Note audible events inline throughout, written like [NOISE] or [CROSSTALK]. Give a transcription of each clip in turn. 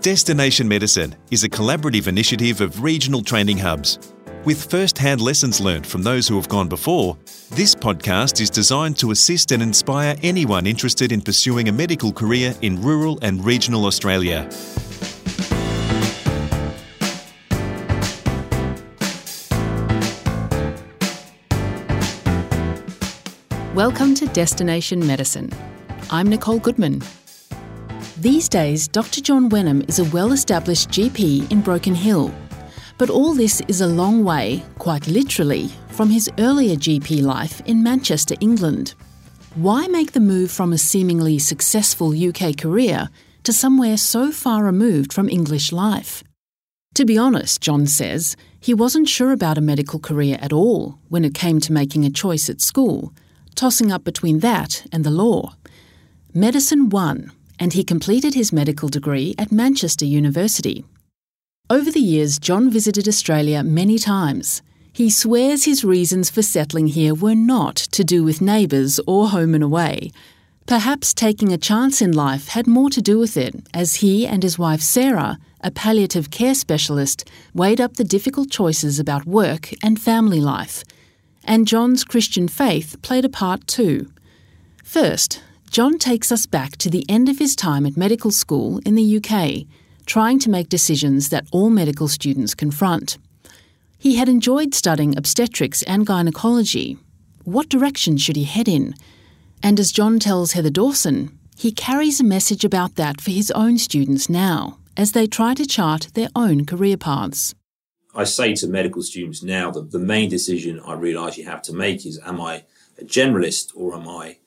Destination Medicine is a collaborative initiative of regional training hubs. With first hand lessons learned from those who have gone before, this podcast is designed to assist and inspire anyone interested in pursuing a medical career in rural and regional Australia. Welcome to Destination Medicine. I'm Nicole Goodman. These days, Dr. John Wenham is a well established GP in Broken Hill. But all this is a long way, quite literally, from his earlier GP life in Manchester, England. Why make the move from a seemingly successful UK career to somewhere so far removed from English life? To be honest, John says, he wasn't sure about a medical career at all when it came to making a choice at school, tossing up between that and the law. Medicine won, and he completed his medical degree at Manchester University. Over the years, John visited Australia many times. He swears his reasons for settling here were not to do with neighbours or home and away. Perhaps taking a chance in life had more to do with it, as he and his wife Sarah, a palliative care specialist, weighed up the difficult choices about work and family life. And John's Christian faith played a part too. First, John takes us back to the end of his time at medical school in the UK, trying to make decisions that all medical students confront. He had enjoyed studying obstetrics and gynecology. What direction should he head in? And as John tells Heather Dawson, he carries a message about that for his own students now, as they try to chart their own career paths. I say to medical students now that the main decision I realise you have to make is am I a generalist or am I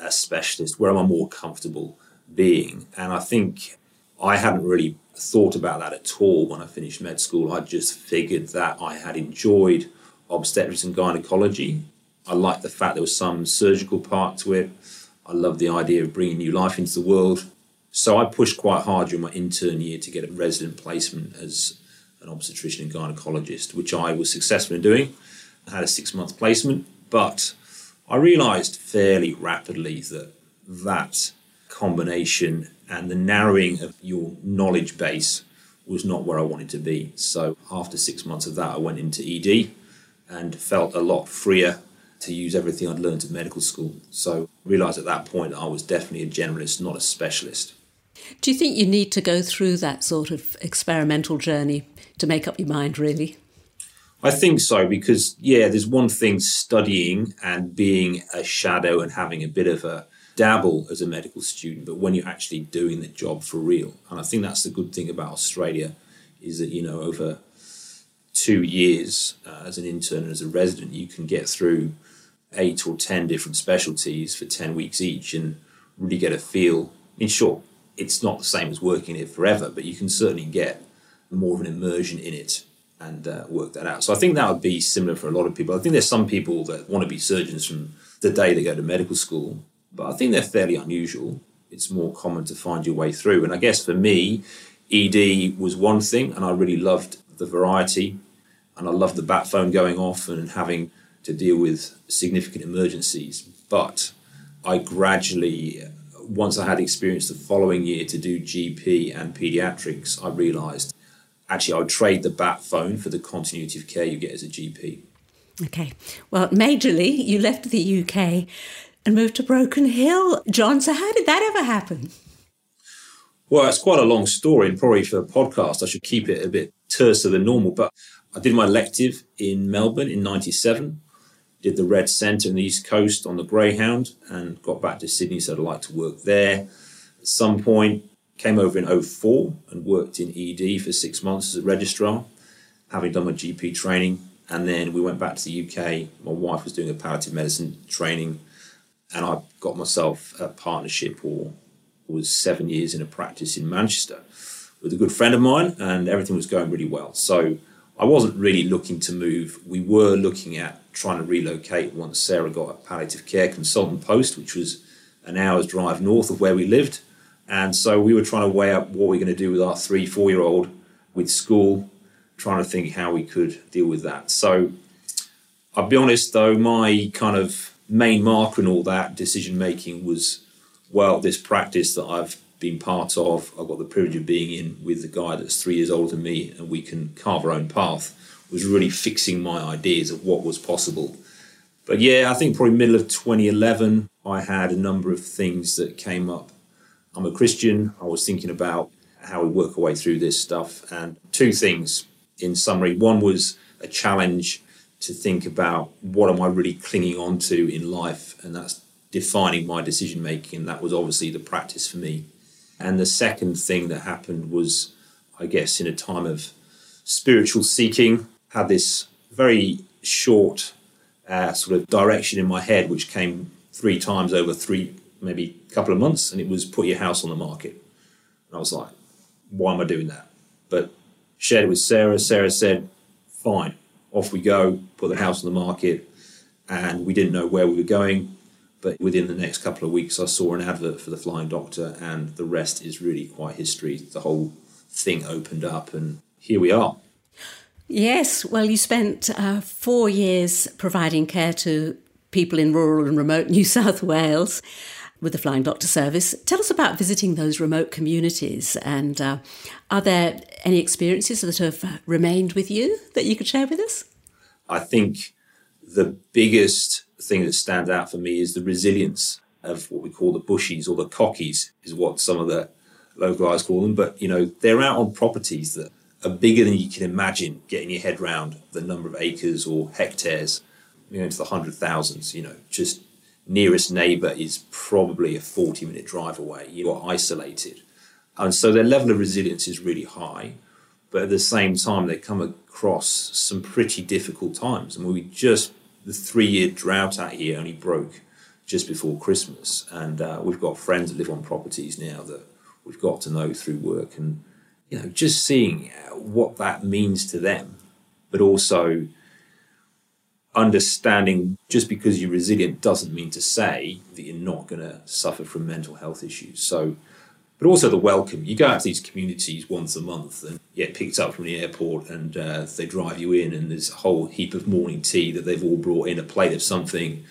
a specialist? Where am I more comfortable being? And I think I hadn't really thought about that at all when I finished med school. I just figured that I had enjoyed obstetrics and gynecology. I liked the fact there was some surgical part to it. I loved the idea of bringing new life into the world. So I pushed quite hard during my intern year to get a resident placement as an obstetrician and gynecologist, which I was successful in doing. I had a six month placement, but I realized fairly rapidly that that combination and the narrowing of your knowledge base was not where I wanted to be. So after six months of that, I went into ED and felt a lot freer to use everything I'd learned at medical school. So realized at that point that I was definitely a generalist, not a specialist. Do you think you need to go through that sort of experimental journey to make up your mind, really? I think so because, yeah, there's one thing studying and being a shadow and having a bit of a dabble as a medical student, but when you're actually doing the job for real. And I think that's the good thing about Australia is that, you know, over two years uh, as an intern and as a resident, you can get through eight or 10 different specialties for 10 weeks each and really get a feel. In short, it's not the same as working it forever, but you can certainly get more of an immersion in it and uh, work that out. So I think that would be similar for a lot of people. I think there's some people that want to be surgeons from the day they go to medical school, but I think they're fairly unusual. It's more common to find your way through. And I guess for me, ED was one thing, and I really loved the variety, and I loved the bat phone going off and having to deal with significant emergencies. But I gradually, once I had experience the following year to do GP and pediatrics, I realised actually I would trade the bat phone for the continuity of care you get as a GP. Okay. Well, majorly, you left the UK and moved to Broken Hill. John, so how did that ever happen? Well, it's quite a long story, and probably for a podcast, I should keep it a bit terser than normal. But I did my elective in Melbourne in 97, did the Red Centre in the East Coast on the Greyhound, and got back to Sydney, so I'd like to work there. At some point, Came over in 04 and worked in ED for six months as a registrar, having done my GP training. And then we went back to the UK. My wife was doing a palliative medicine training, and I got myself a partnership or was seven years in a practice in Manchester with a good friend of mine, and everything was going really well. So I wasn't really looking to move. We were looking at trying to relocate once Sarah got a palliative care consultant post, which was an hour's drive north of where we lived. And so we were trying to weigh up what we're going to do with our three, four year old with school, trying to think how we could deal with that. So I'll be honest though, my kind of main marker in all that decision making was, well, this practice that I've been part of. I've got the privilege of being in with the guy that's three years older than me, and we can carve our own path. Was really fixing my ideas of what was possible. But yeah, I think probably middle of 2011, I had a number of things that came up. I'm a Christian. I was thinking about how we work our way through this stuff, and two things in summary. One was a challenge to think about what am I really clinging on to in life, and that's defining my decision making. That was obviously the practice for me. And the second thing that happened was, I guess, in a time of spiritual seeking, had this very short uh, sort of direction in my head, which came three times over three, maybe a couple of months, and it was put your house on the market. And I was like, why am I doing that? But shared it with Sarah. Sarah said, fine, off we go, put the house on the market. And we didn't know where we were going. But within the next couple of weeks, I saw an advert for the Flying Doctor, and the rest is really quite history. The whole thing opened up, and here we are. Yes, well, you spent uh, four years providing care to people in rural and remote New [LAUGHS] South Wales with the Flying Doctor Service. Tell us about visiting those remote communities and uh, are there any experiences that have remained with you that you could share with us? I think the biggest thing that stands out for me is the resilience of what we call the bushies or the cockies, is what some of the local guys call them. But, you know, they're out on properties that are bigger than you can imagine getting your head around the number of acres or hectares, you know, into the hundred thousands, you know, just nearest neighbor is probably a 40 minute drive away. You're isolated. And so their level of resilience is really high. But at the same time, they come across some pretty difficult times. And we just, the three year drought out here only broke just before Christmas. And uh, we've got friends that live on properties now that we've got to know through work. And, you know, just seeing what that means to them, but also understanding just because you're resilient doesn't mean to say that you're not going to suffer from mental health issues. So, but also the welcome. You go out to these communities once a month and get picked up from the airport, and uh, they drive you in, and there's a whole heap of morning tea that they've all brought in, a plate of something.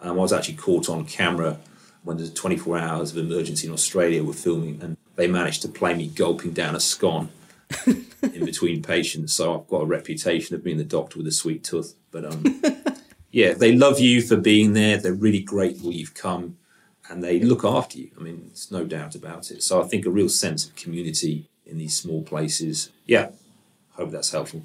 Um, I was actually caught on camera when there's 24 hours of emergency in Australia. We're filming, and they managed to play me gulping down a scone [LAUGHS] in between patients. So I've got a reputation of being the doctor with a sweet tooth. But um, [LAUGHS] yeah, they love you for being there. They're really grateful you've come and they look after you. I mean, there's no doubt about it. So I think a real sense of community in these small places. Yeah, hope that's helpful.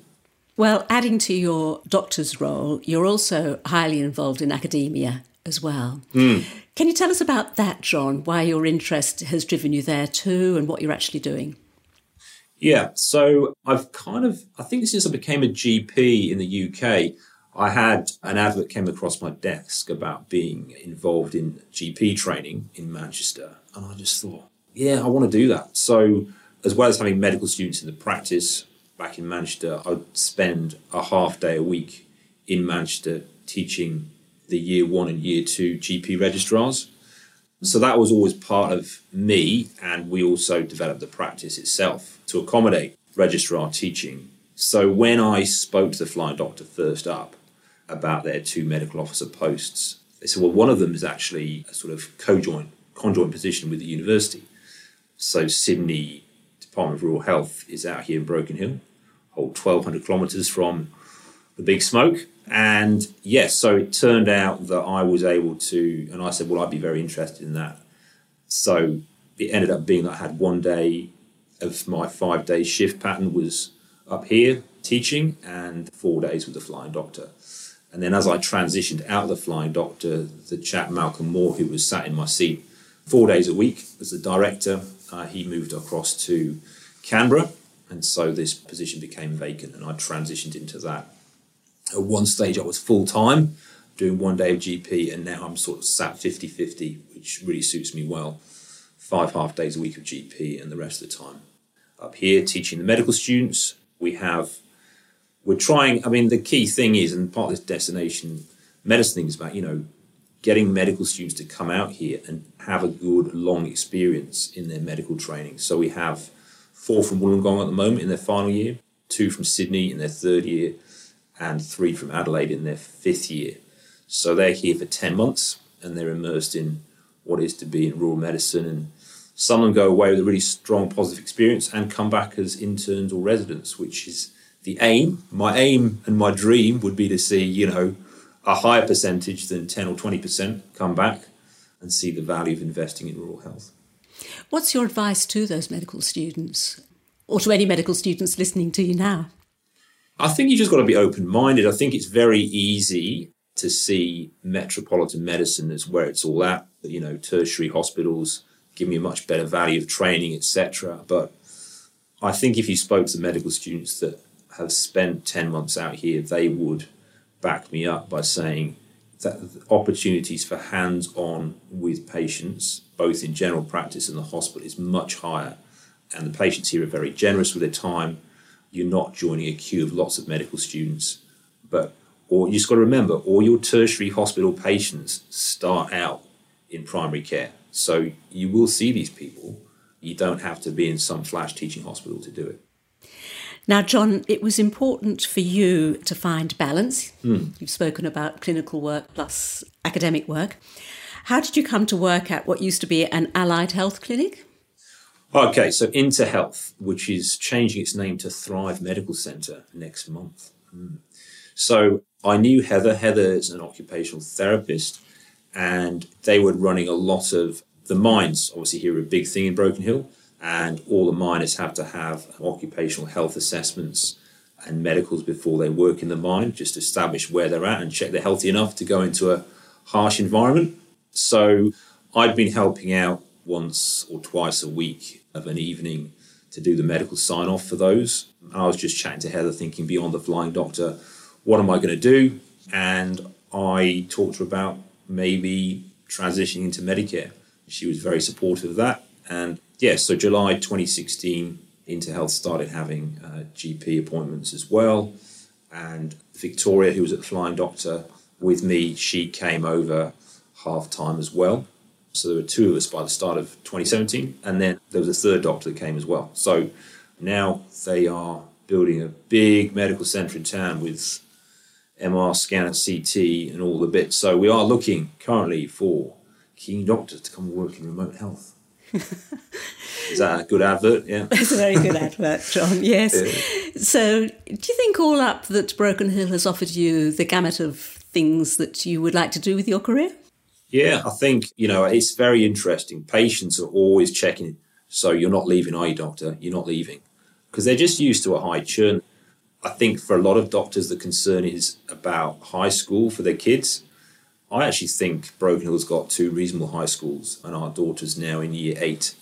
Well, adding to your doctor's role, you're also highly involved in academia as well. Mm. Can you tell us about that, John? Why your interest has driven you there too, and what you're actually doing? Yeah, so I've kind of, I think since I became a GP in the UK, I had an advert came across my desk about being involved in GP training in Manchester. And I just thought, yeah, I want to do that. So, as well as having medical students in the practice back in Manchester, I'd spend a half day a week in Manchester teaching the year one and year two GP registrars. So that was always part of me, and we also developed the practice itself to accommodate registrar teaching. So when I spoke to the flying doctor first up about their two medical officer posts, they said, well, one of them is actually a sort of co-joint, conjoint position with the university. So Sydney Department of Rural Health is out here in Broken Hill, hold 1,200 kilometres from the big smoke. And yes, so it turned out that I was able to, and I said, well, I'd be very interested in that. So it ended up being that I had one day of my five day shift pattern was up here teaching and four days with the flying doctor. And then as I transitioned out of the flying doctor, the chap Malcolm Moore, who was sat in my seat four days a week as the director, uh, he moved across to Canberra. And so this position became vacant and I transitioned into that at one stage, I was full time doing one day of GP, and now I'm sort of sat 50 50, which really suits me well. Five half days a week of GP, and the rest of the time up here teaching the medical students. We have, we're trying, I mean, the key thing is, and part of this destination medicine thing is about, you know, getting medical students to come out here and have a good long experience in their medical training. So we have four from Wollongong at the moment in their final year, two from Sydney in their third year, and three from Adelaide in their fifth year. So they're here for 10 months and they're immersed in what is to be in rural medicine and Some of them go away with a really strong positive experience and come back as interns or residents, which is the aim. My aim and my dream would be to see, you know, a higher percentage than 10 or 20% come back and see the value of investing in rural health. What's your advice to those medical students or to any medical students listening to you now? I think you just got to be open minded. I think it's very easy to see metropolitan medicine as where it's all at. You know, tertiary hospitals give me a much better value of training, etc. But I think if you spoke to medical students that have spent 10 months out here, they would back me up by saying that opportunities for hands on with patients, both in general practice and the hospital, is much higher. And the patients here are very generous with their time. You're not joining a queue of lots of medical students, but or you just got to remember, all your tertiary hospital patients start out in primary care. So you will see these people. You don't have to be in some flash teaching hospital to do it. Now, John, it was important for you to find balance. Mm. You've spoken about clinical work plus academic work. How did you come to work at what used to be an allied health clinic? Okay, so InterHealth, which is changing its name to Thrive Medical Centre next month. Mm. So I knew Heather. Heather is an occupational therapist, and they were running a lot of the mines. Obviously, here a big thing in Broken Hill, and all the miners have to have occupational health assessments and medicals before they work in the mine, just to establish where they're at and check they're healthy enough to go into a harsh environment. So I'd been helping out once or twice a week of an evening to do the medical sign off for those. And I was just chatting to Heather, thinking beyond the flying doctor what am I going to do? And I talked to her about maybe transitioning into Medicare. She was very supportive of that. And yeah, so July 2016, InterHealth started having uh, GP appointments as well. And Victoria, who was at the Flying Doctor with me, she came over half time as well. So there were two of us by the start of 2017. And then there was a third doctor that came as well. So now they are building a big medical centre in town with MR scanner, CT, and all the bits. So we are looking currently for keen doctors to come and work in remote health. [LAUGHS] Is that a good advert? Yeah. That's a very good advert, John. [LAUGHS] Yes. Yeah. So, do you think all up that Broken Hill has offered you the gamut of things that you would like to do with your career? Yeah, I think, you know, it's very interesting. Patients are always checking. So, you're not leaving, are you, doctor? You're not leaving. Because they're just used to a high churn. I think for a lot of doctors, the concern is about high school for their kids. I actually think Broken Hill's got two reasonable high schools, and our daughter's now in year eight,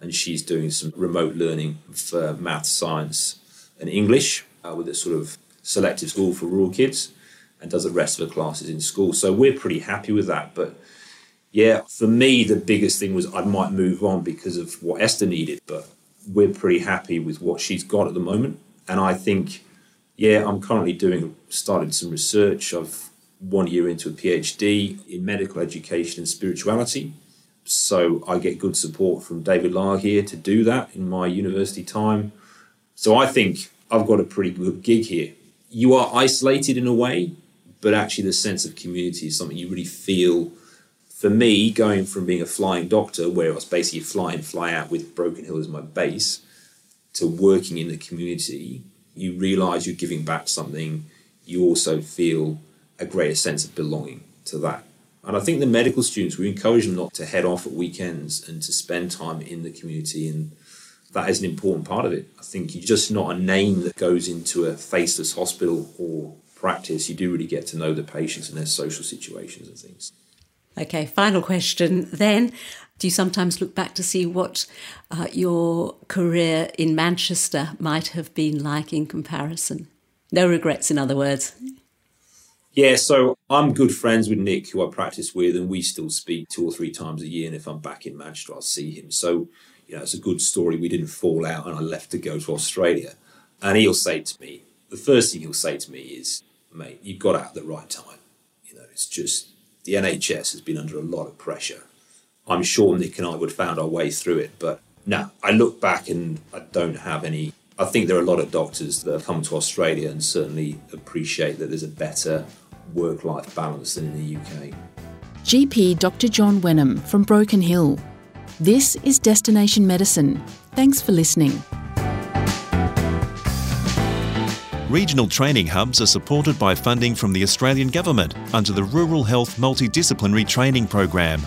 and she's doing some remote learning for math, science, and English uh, with a sort of selective school for rural kids, and does the rest of the classes in school. So we're pretty happy with that. But yeah, for me, the biggest thing was I might move on because of what Esther needed, but we're pretty happy with what she's got at the moment. And I think yeah, I'm currently doing started some research. I've one year into a PhD in medical education and spirituality. So I get good support from David Lyle here to do that in my university time. So I think I've got a pretty good gig here. You are isolated in a way, but actually the sense of community is something you really feel. For me, going from being a flying doctor, where I was basically fly in, fly out with Broken Hill as my base, to working in the community, you realize you're giving back something, you also feel a greater sense of belonging to that. And I think the medical students, we encourage them not to head off at weekends and to spend time in the community. And that is an important part of it. I think you're just not a name that goes into a faceless hospital or practice. You do really get to know the patients and their social situations and things. Okay, final question then. Do you sometimes look back to see what uh, your career in Manchester might have been like in comparison? No regrets, in other words. Yeah, so I'm good friends with Nick, who I practice with, and we still speak two or three times a year. And if I'm back in Manchester, I'll see him. So, you know, it's a good story. We didn't fall out, and I left to go to Australia. And he'll say to me, the first thing he'll say to me is, mate, you got out at the right time. You know, it's just the NHS has been under a lot of pressure I'm sure Nick and I would have found our way through it. But no, I look back and I don't have any. I think there are a lot of doctors that have come to Australia and certainly appreciate that there's a better work life balance than in the UK. GP Dr. John Wenham from Broken Hill. This is Destination Medicine. Thanks for listening. Regional training hubs are supported by funding from the Australian Government under the Rural Health Multidisciplinary Training Program.